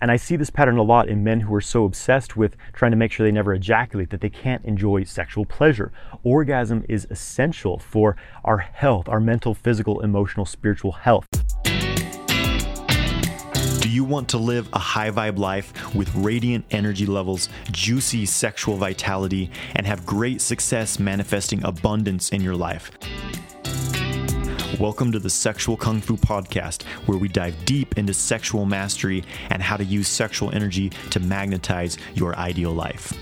And I see this pattern a lot in men who are so obsessed with trying to make sure they never ejaculate that they can't enjoy sexual pleasure. Orgasm is essential for our health, our mental, physical, emotional, spiritual health. Do you want to live a high vibe life with radiant energy levels, juicy sexual vitality, and have great success manifesting abundance in your life? Welcome to the Sexual Kung Fu Podcast, where we dive deep into sexual mastery and how to use sexual energy to magnetize your ideal life.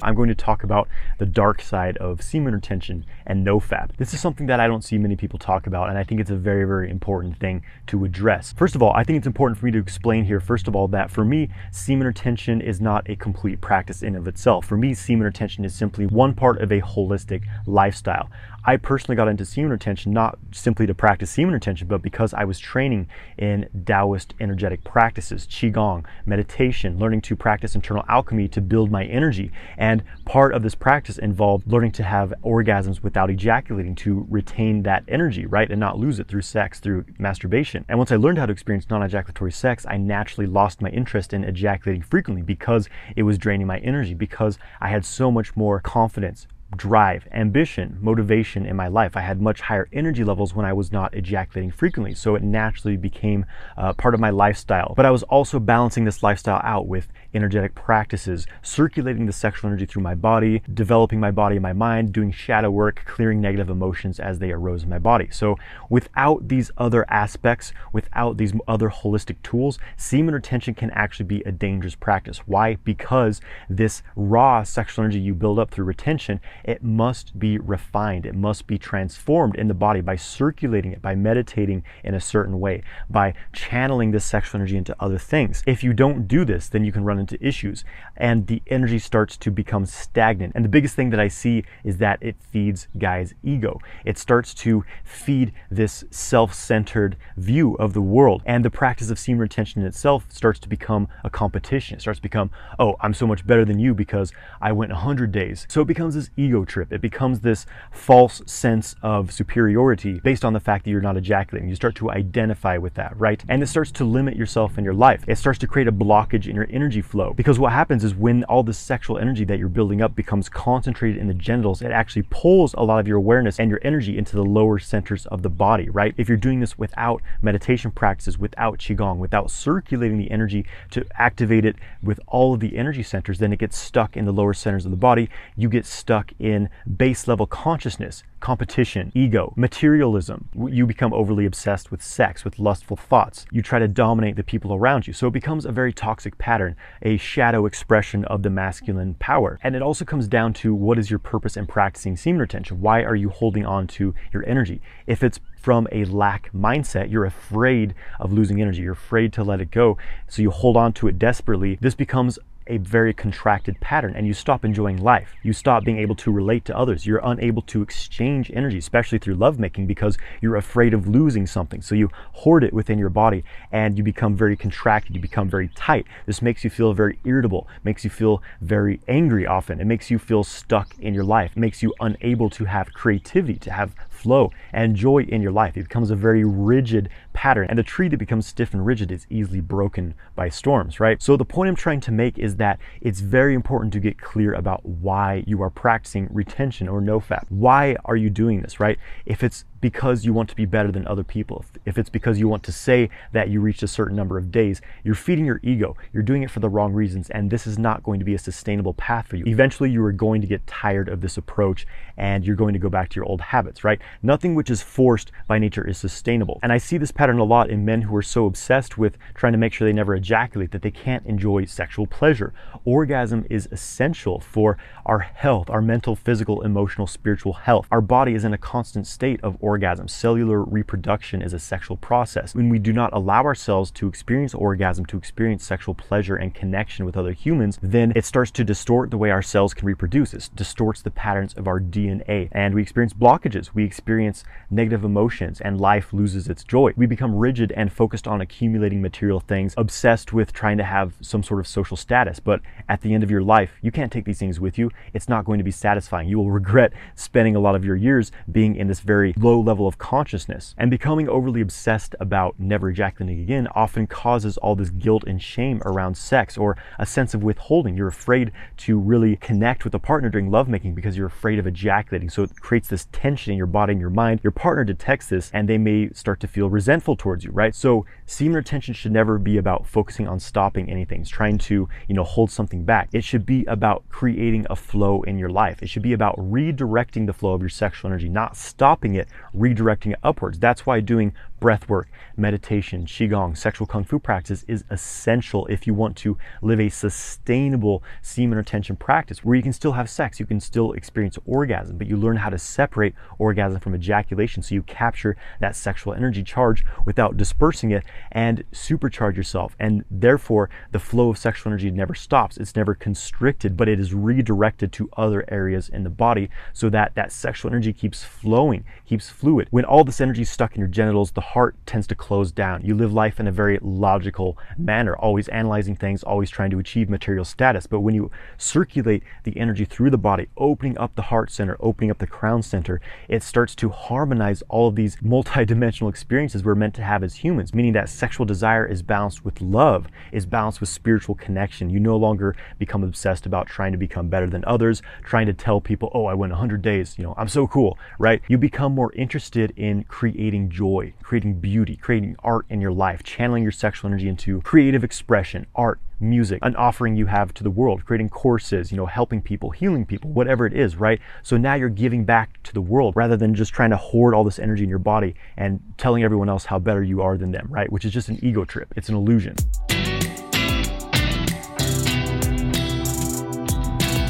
I'm going to talk about the dark side of semen retention and nofap. This is something that I don't see many people talk about, and I think it's a very, very important thing to address. First of all, I think it's important for me to explain here, first of all, that for me, semen retention is not a complete practice in of itself. For me, semen retention is simply one part of a holistic lifestyle. I personally got into semen retention not simply to practice semen retention, but because I was training in Taoist energetic practices, Qigong, meditation, learning to practice internal alchemy to build my energy. And part of this practice involved learning to have orgasms without ejaculating to retain that energy, right? And not lose it through sex, through masturbation. And once I learned how to experience non ejaculatory sex, I naturally lost my interest in ejaculating frequently because it was draining my energy, because I had so much more confidence, drive, ambition, motivation in my life. I had much higher energy levels when I was not ejaculating frequently, so it naturally became uh, part of my lifestyle. But I was also balancing this lifestyle out with energetic practices, circulating the sexual energy through my body, developing my body and my mind, doing shadow work, clearing negative emotions as they arose in my body. So without these other aspects, without these other holistic tools, semen retention can actually be a dangerous practice. Why? Because this raw sexual energy you build up through retention it must be refined. It must be transformed in the body by circulating it, by meditating in a certain way, by channeling this sexual energy into other things. If you don't do this, then you can run into issues and the energy starts to become stagnant. And the biggest thing that I see is that it feeds guys' ego. It starts to feed this self centered view of the world. And the practice of semen retention itself starts to become a competition. It starts to become, oh, I'm so much better than you because I went 100 days. So it becomes this ego ego trip. It becomes this false sense of superiority based on the fact that you're not ejaculating. You start to identify with that, right? And it starts to limit yourself in your life. It starts to create a blockage in your energy flow because what happens is when all this sexual energy that you're building up becomes concentrated in the genitals, it actually pulls a lot of your awareness and your energy into the lower centers of the body, right? If you're doing this without meditation practices, without Qigong, without circulating the energy to activate it with all of the energy centers, then it gets stuck in the lower centers of the body. You get stuck in base level consciousness, competition, ego, materialism. You become overly obsessed with sex, with lustful thoughts. You try to dominate the people around you. So it becomes a very toxic pattern, a shadow expression of the masculine power. And it also comes down to what is your purpose in practicing semen retention? Why are you holding on to your energy? If it's from a lack mindset. You're afraid of losing energy. You're afraid to let it go. So you hold on to it desperately. This becomes a very contracted pattern and you stop enjoying life. You stop being able to relate to others. You're unable to exchange energy, especially through lovemaking, because you're afraid of losing something. So you hoard it within your body and you become very contracted. You become very tight. This makes you feel very irritable, makes you feel very angry often. It makes you feel stuck in your life, it makes you unable to have creativity, to have flow and joy in your life. It becomes a very rigid pattern. And the tree that becomes stiff and rigid is easily broken by storms, right? So the point I'm trying to make is that it's very important to get clear about why you are practicing retention or nofap. Why are you doing this, right? If it's because you want to be better than other people, if it's because you want to say that you reached a certain number of days, you're feeding your ego. You're doing it for the wrong reasons, and this is not going to be a sustainable path for you. Eventually, you are going to get tired of this approach and you're going to go back to your old habits, right? Nothing which is forced by nature is sustainable. And I see this pattern a lot in men who are so obsessed with trying to make sure they never ejaculate that they can't enjoy sexual pleasure. Orgasm is essential for our health, our mental, physical, emotional, spiritual health. Our body is in a constant state of orgasm orgasm. Cellular reproduction is a sexual process. When we do not allow ourselves to experience orgasm, to experience sexual pleasure and connection with other humans, then it starts to distort the way our cells can reproduce. It distorts the patterns of our DNA. And we experience blockages. We experience negative emotions and life loses its joy. We become rigid and focused on accumulating material things, obsessed with trying to have some sort of social status. But at the end of your life, you can't take these things with you. It's not going to be satisfying. You will regret spending a lot of your years being in this very low level of consciousness. And becoming overly obsessed about never ejaculating again often causes all this guilt and shame around sex or a sense of withholding. You're afraid to really connect with a partner during lovemaking because you're afraid of ejaculating. So it creates this tension in your body and your mind. Your partner detects this and they may start to feel resentful towards you, right? So semen retention should never be about focusing on stopping anything, it's trying to, you know, hold something back. It should be about creating a flow in your life. It should be about redirecting the flow of your sexual energy, not stopping it, redirecting it upwards. That's why doing breath work, meditation, qigong, sexual kung fu practice is essential if you want to live a sustainable semen retention practice where you can still have sex, you can still experience orgasm, but you learn how to separate orgasm from ejaculation so you capture that sexual energy charge without dispersing it and supercharge yourself. And therefore, the flow of sexual energy never stops. It's never constricted, but it is redirected to other areas in the body so that that sexual energy keeps flowing, keeps fluid. When all this energy is stuck in your genitals, the heart tends to close down. You live life in a very logical manner, always analyzing things, always trying to achieve material status. But when you circulate the energy through the body, opening up the heart center, opening up the crown center, it starts to harmonize all of these multidimensional experiences we're meant to have as humans, meaning that sexual desire is balanced with love, is balanced with spiritual connection. You no longer become obsessed about trying to become better than others, trying to tell people, oh, I went 100 days, you know, I'm so cool, right? You become more interested in creating joy, creating beauty, creating art in your life, channeling your sexual energy into creative expression, art, music, an offering you have to the world, creating courses, you know, helping people, healing people, whatever it is, right? So now you're giving back to the world rather than just trying to hoard all this energy in your body and telling everyone else how better you are than them, right? Which is just an ego trip. It's an illusion.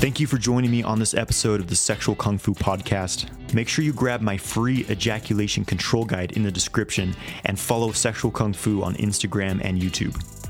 Thank you for joining me on this episode of the Sexual Kung Fu Podcast. Make sure you grab my free ejaculation control guide in the description and follow Sexual Kung Fu on Instagram and YouTube.